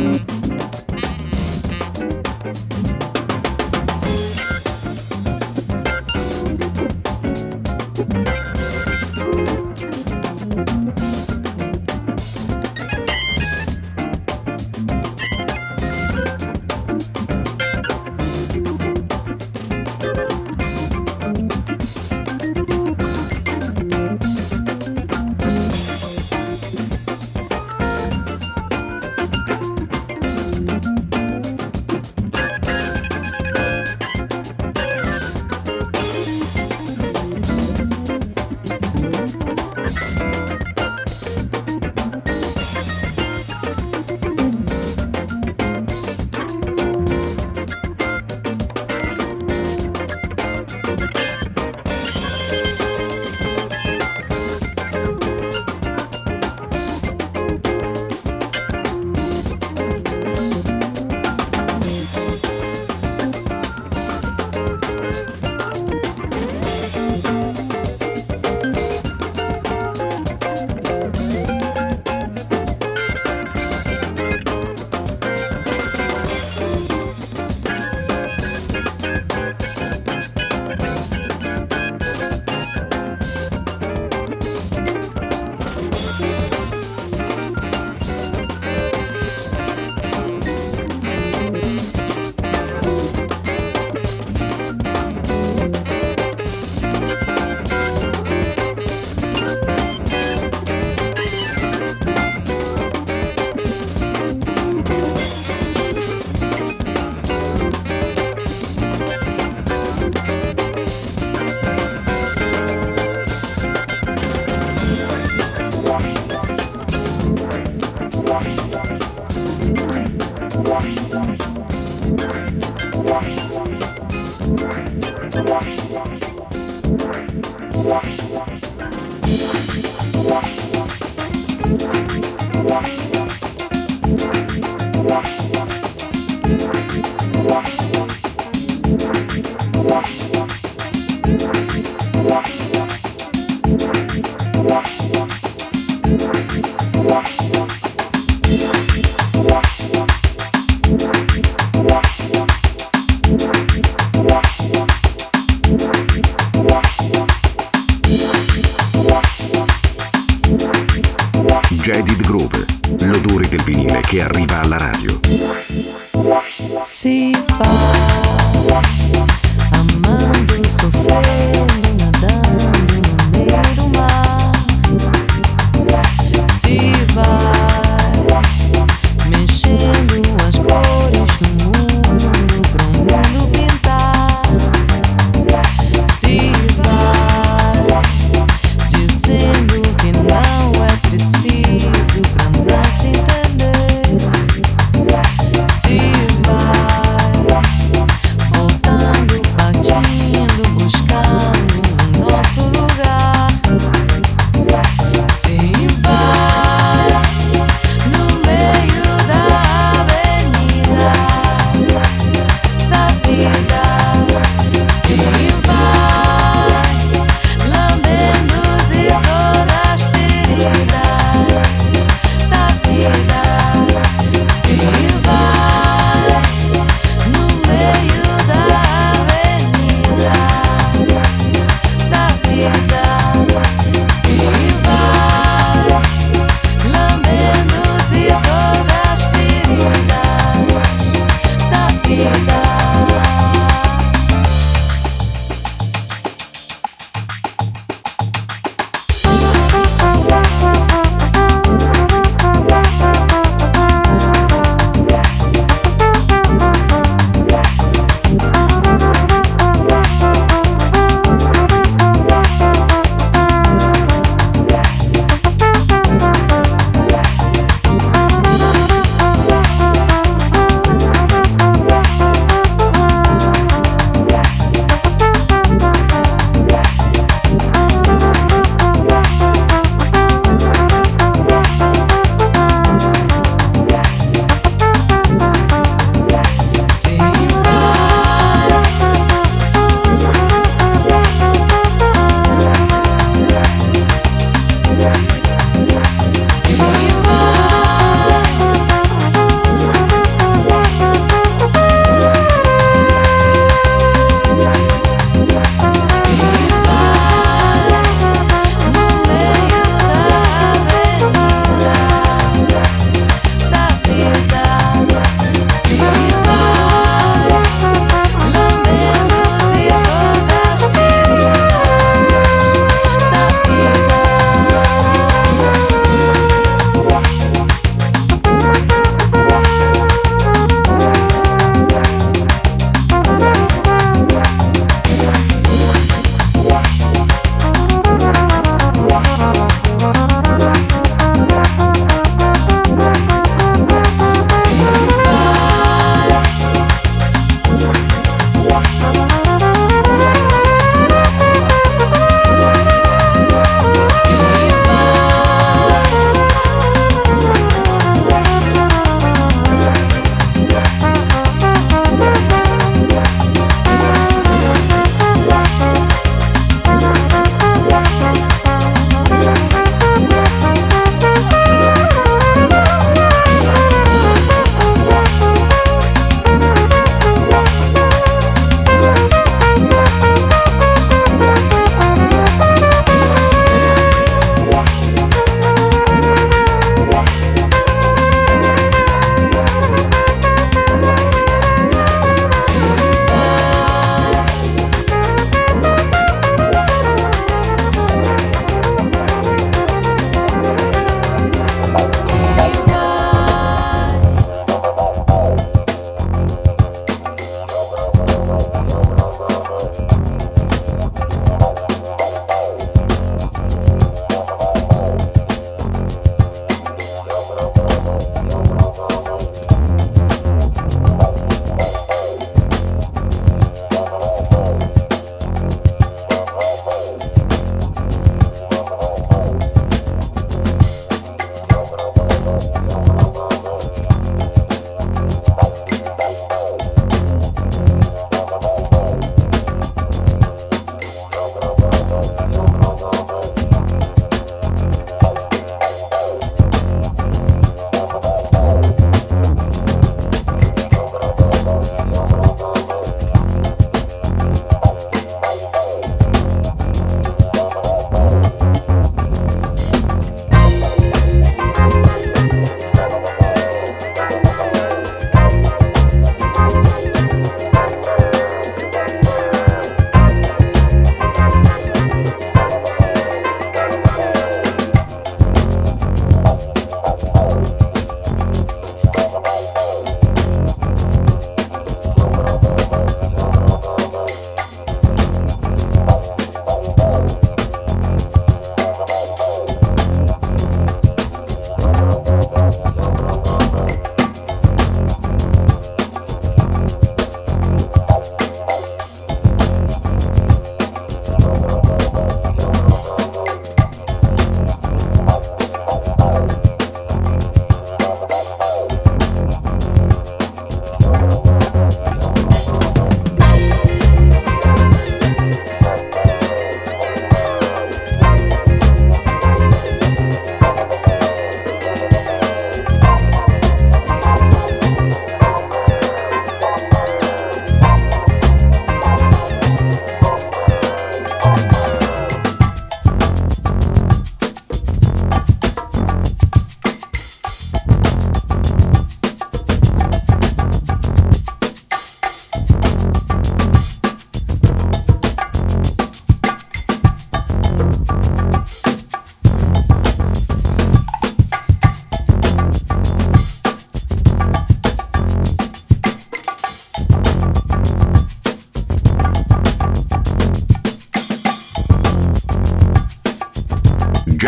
Che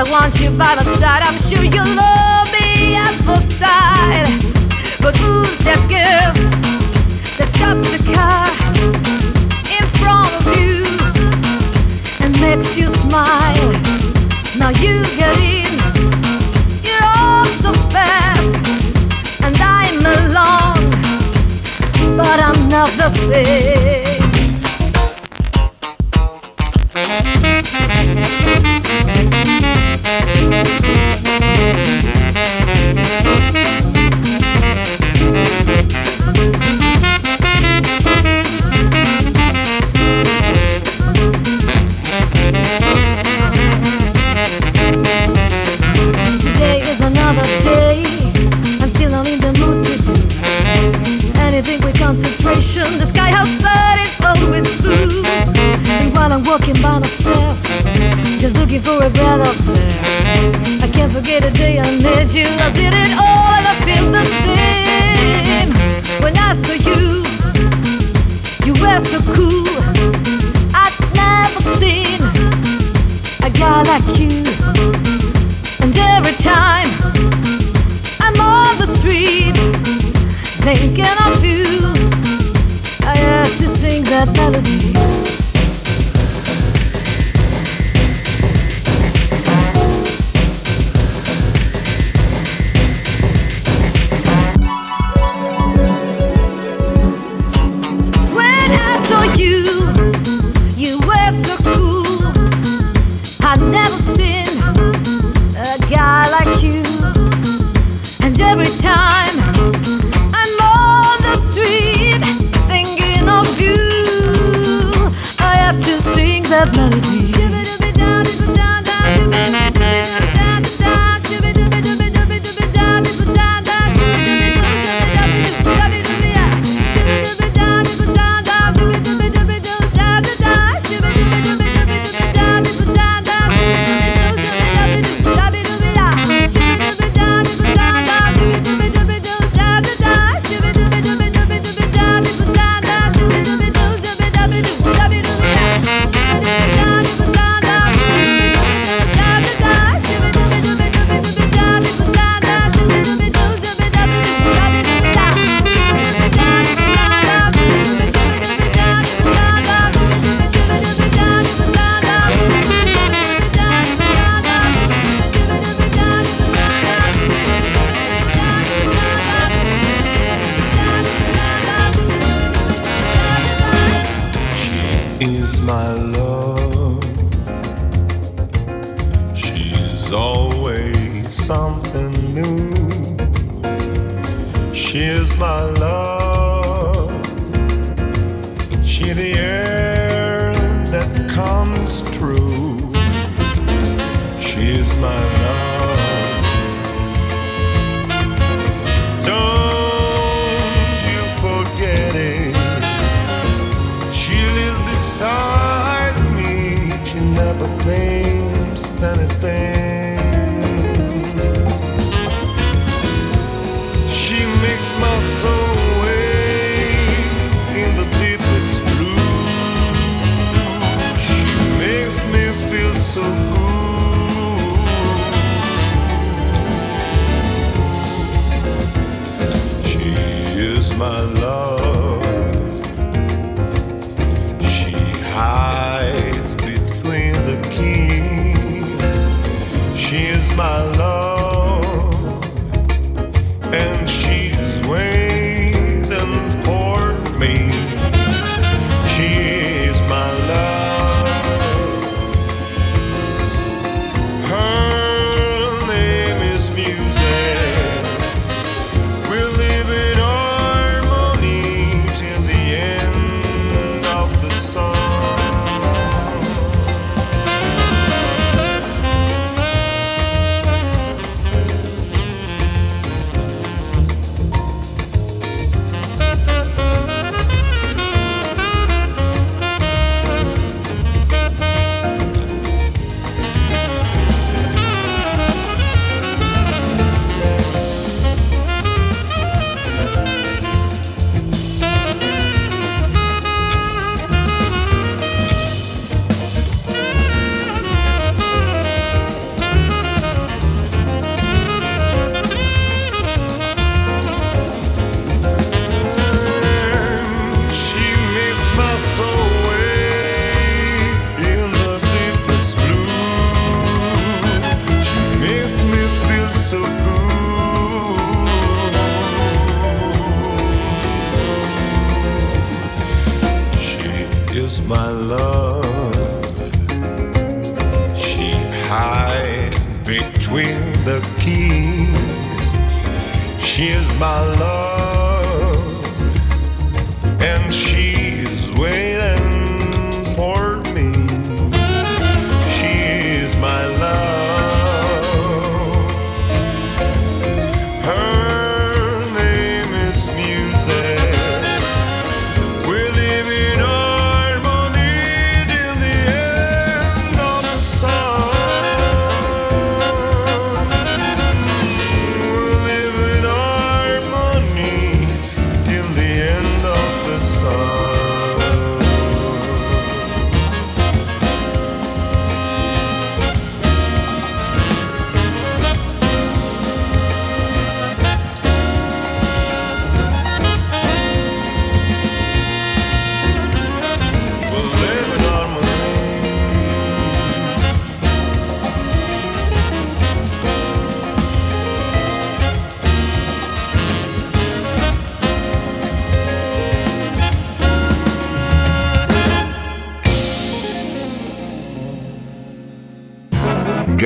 I want you by my side. I'm sure you'll love me at full sight. But who's that girl that stops the car in front of you and makes you smile? Now you get in. You're all so fast, and I'm alone, but I'm not the same.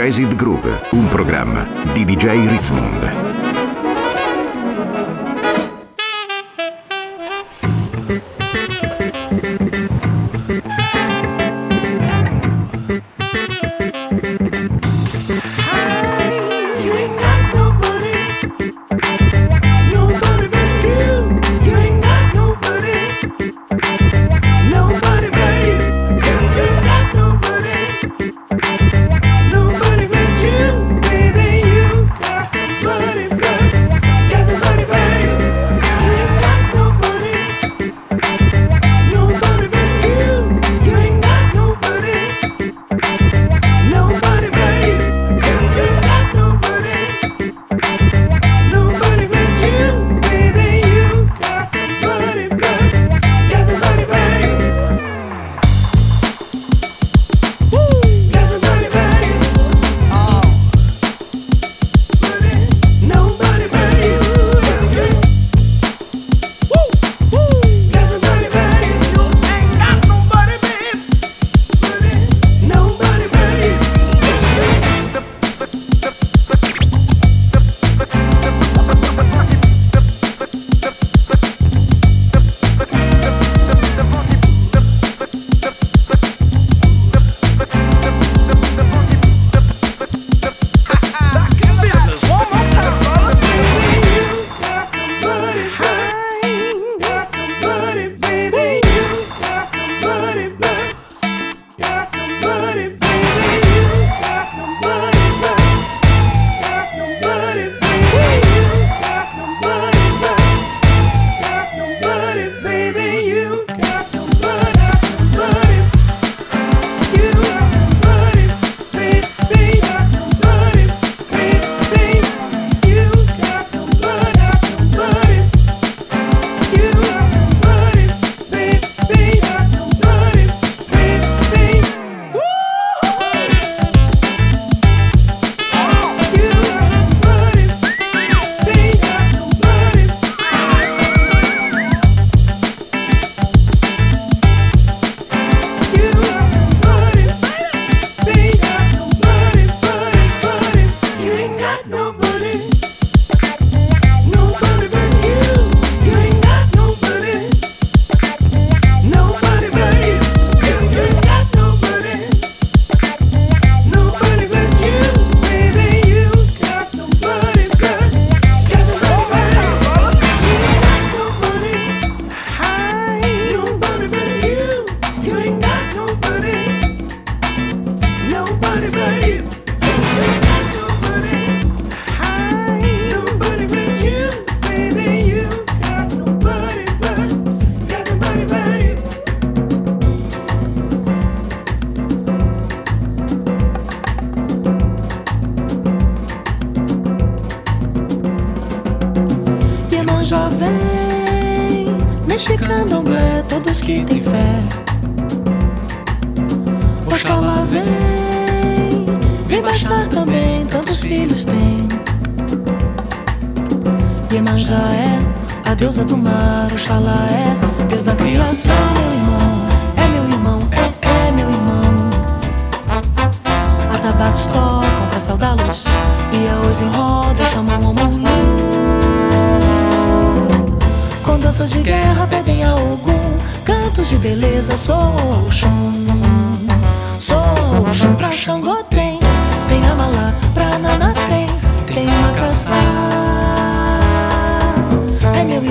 Jazzed Groove, un programma di DJ Ritzmond.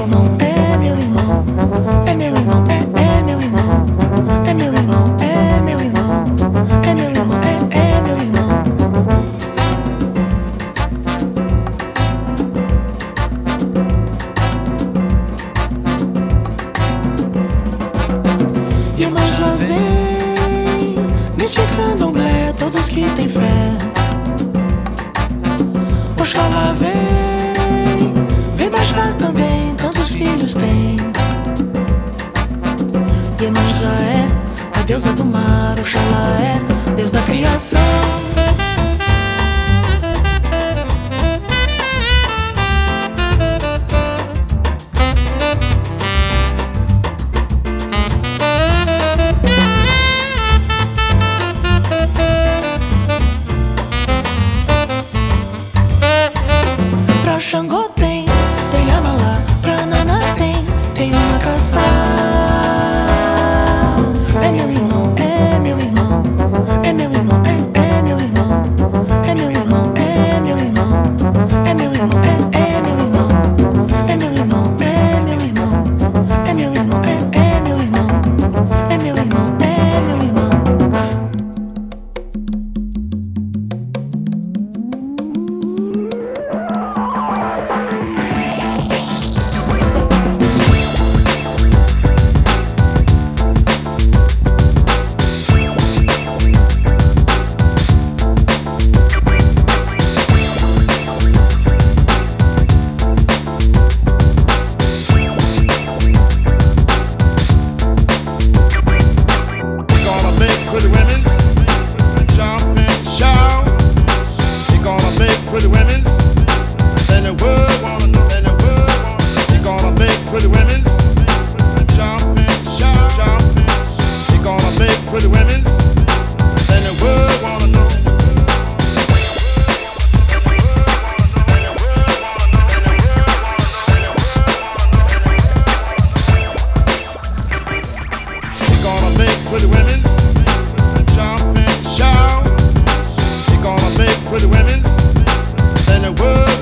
No. pretty women jump and shout. They're gonna make pretty women in the world.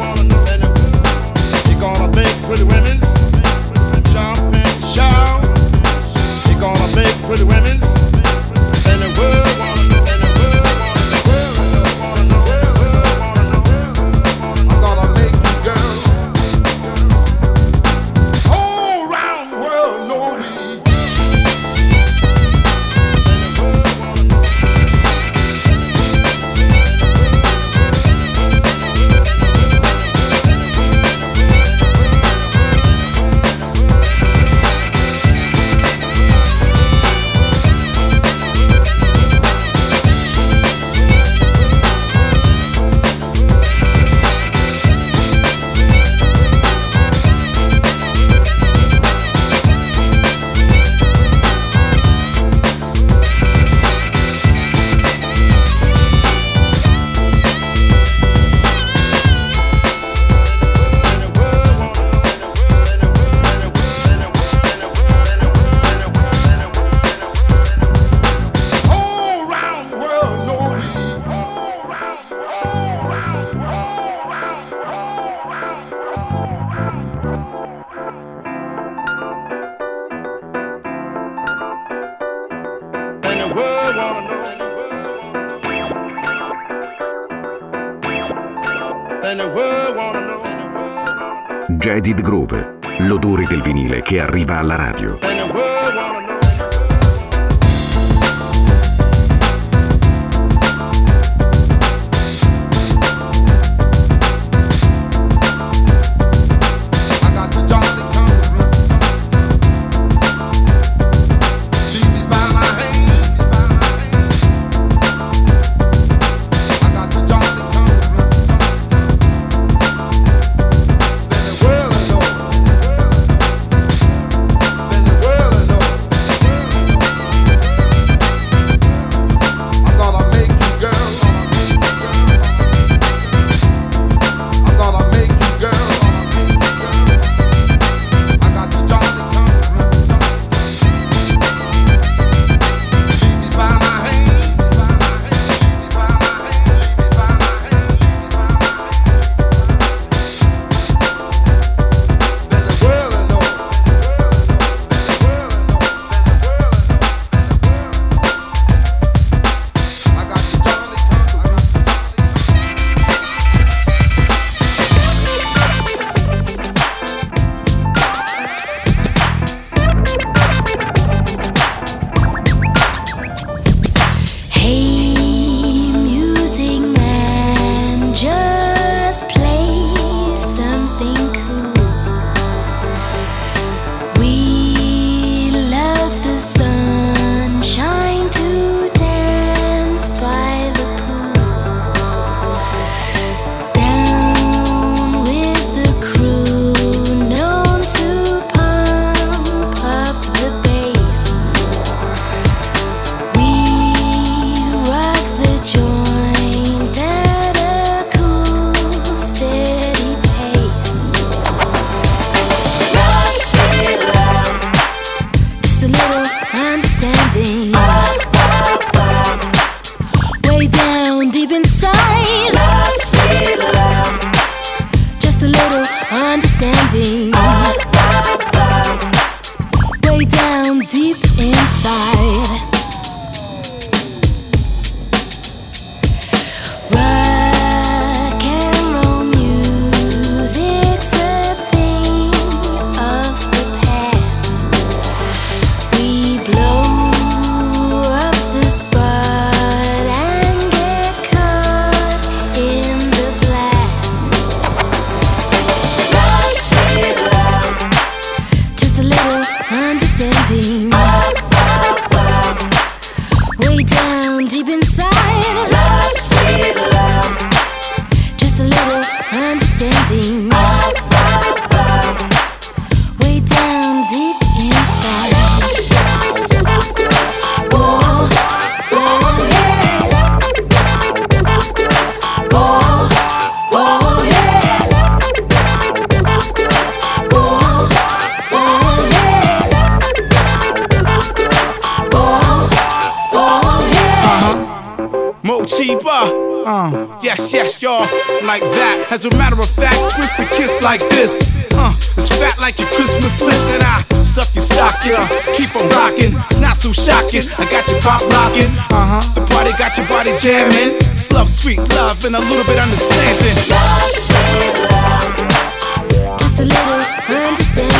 rocking. It's not too shocking. I got you pop locking. Uh huh. The party got your body jamming. It's love, sweet love, and a little bit understanding. Love, sweet love. Just a little understanding.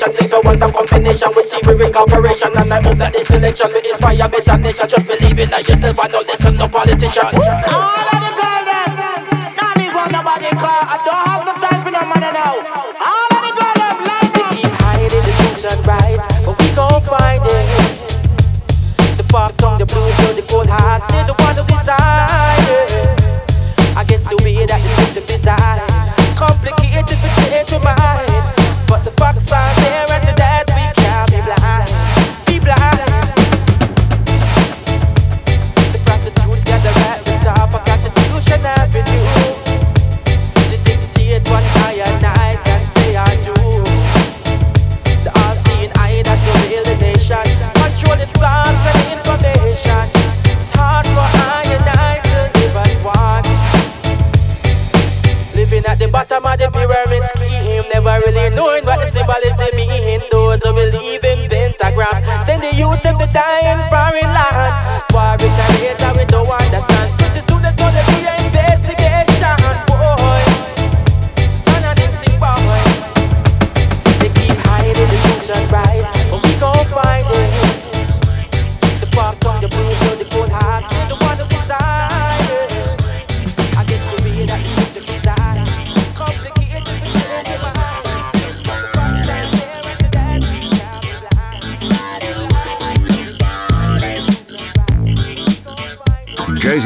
destination. Sleeper wonder combination with TV incorporation. And I hope that this selection will inspire better nation. Just believe in yourself and don't listen to politicians.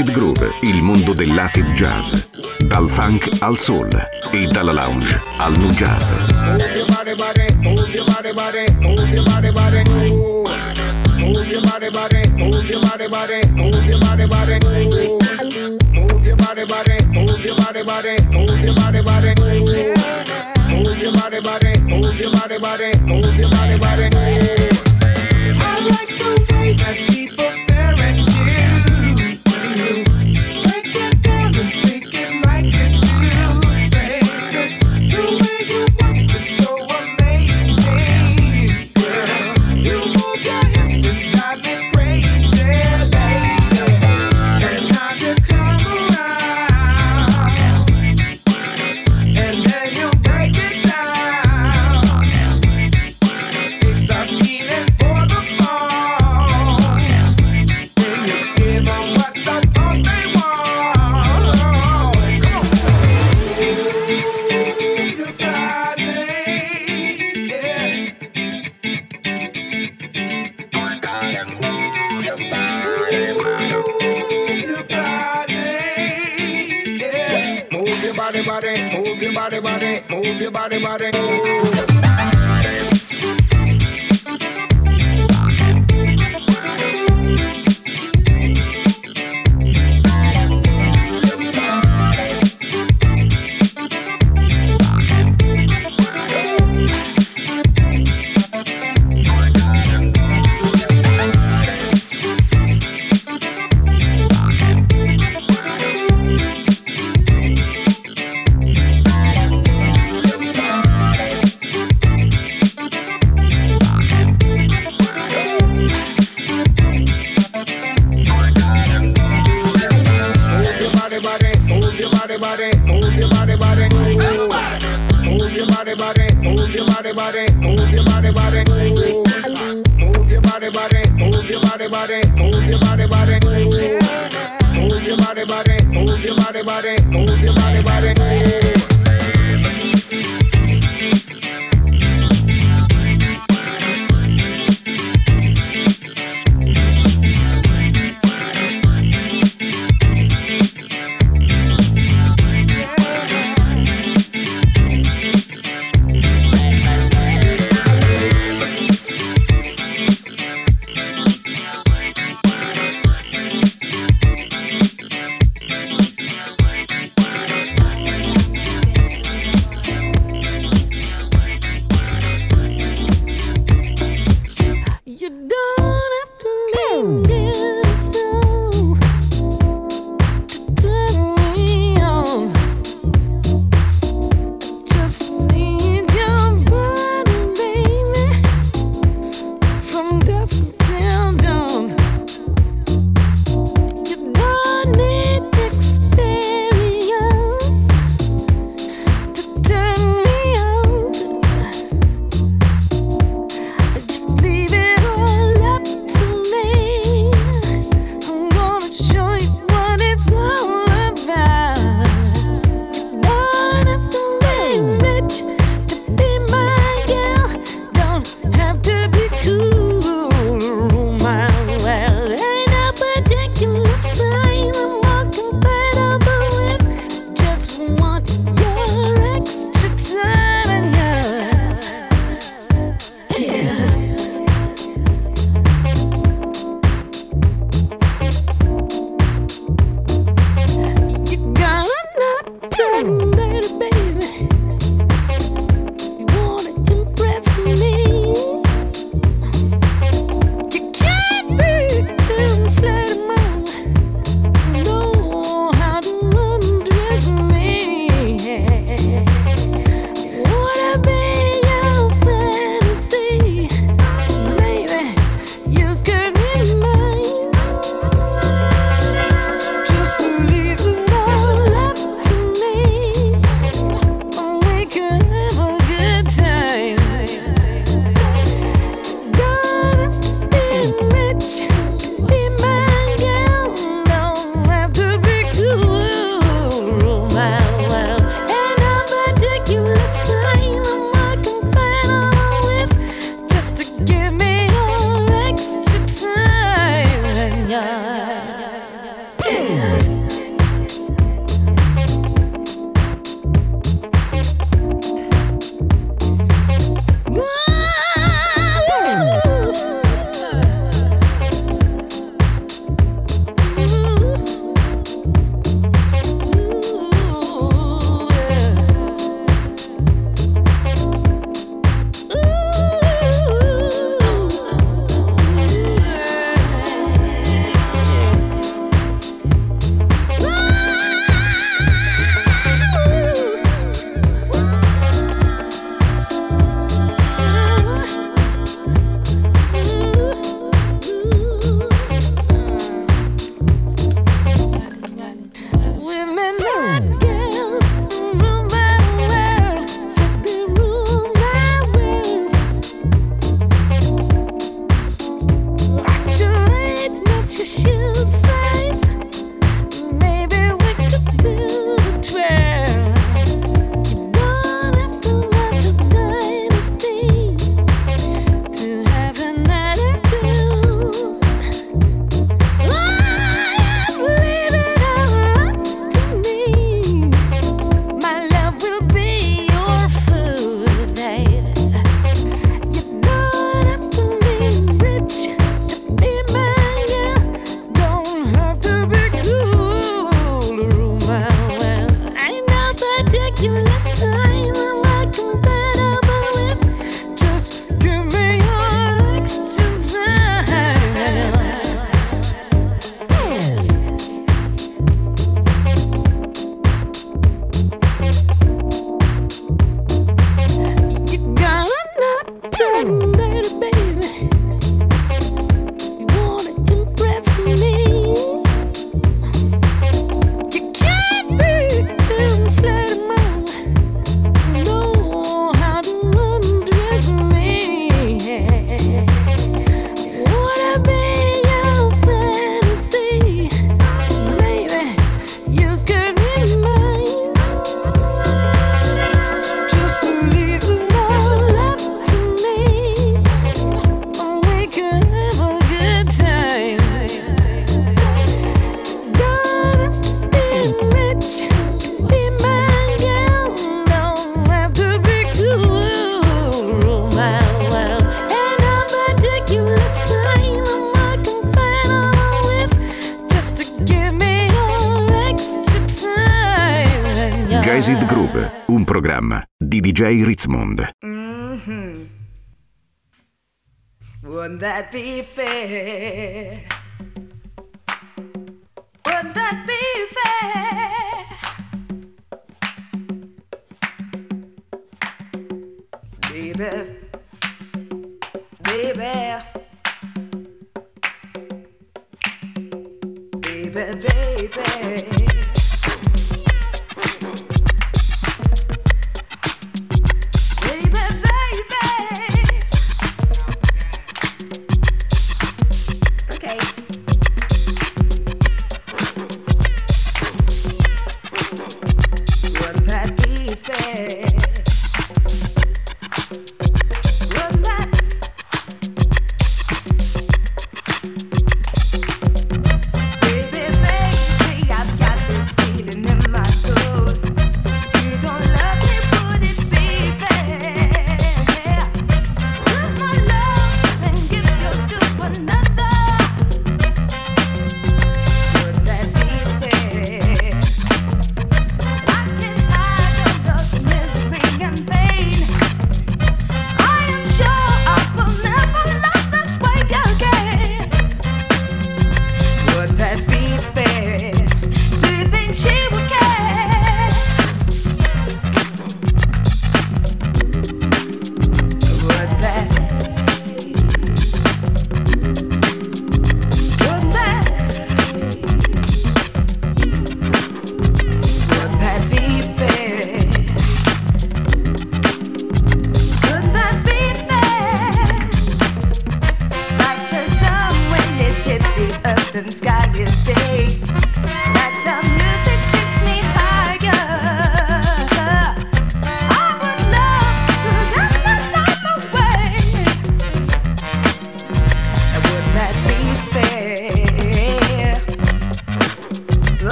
Acid Groove, il mondo dell'acid jazz. Dal funk al soul e dalla lounge al nu jazz. Move your body, body, move your body, body.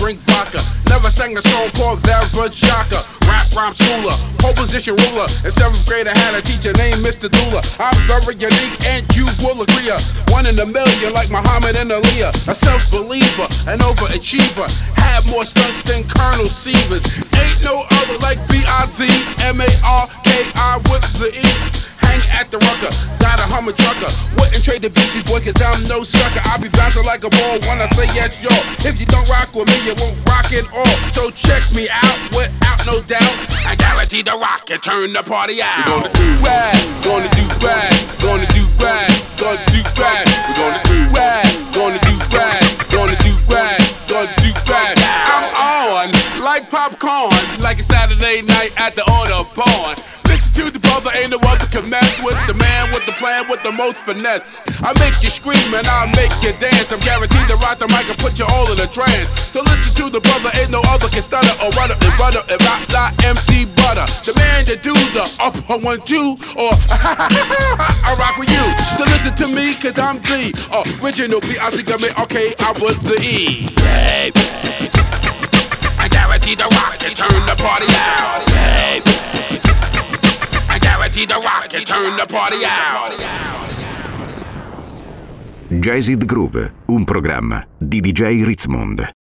Drink vodka. Never sang a song called Shaka. Rap rhyme schooler, pole position ruler. In seventh grade, I had a teacher named Mr. Dula. I'm very unique, and you will agree. One in a million, like Muhammad and Aaliyah. A self believer, an overachiever. Had more stunts than Colonel Sievers. Ain't no other like B I Z M A R K I with the E hang at the rucker. Got a Hummer trucker. Wouldn't trade the bitchy boy, cause I'm no sucker. I'll be bouncing like a ball when I say yes, yo. If you don't rock with me, you won't rock it all. So check me out without no doubt. I guarantee the rock and turn the party out. We're gonna do rad, gonna do rad, gonna do rad, gonna do rad. We're gonna do brother, ain't no other can mess with the man with the plan with the most finesse. I make you scream and I make you dance. I'm guaranteed to rock the mic and put you all in a trance. So listen to the brother, ain't no other can stutter or run up and run up and rock like MC Butter. The man that do the up on one two or I rock with you. So listen to me, cause I'm the original B.I.C. Gummy, okay, I was the E. Hey, I guarantee the rock and turn the party out. Hey, guarantee the rock and turn the party out. Jazzed Groove, un programma di DJ Ritzmond.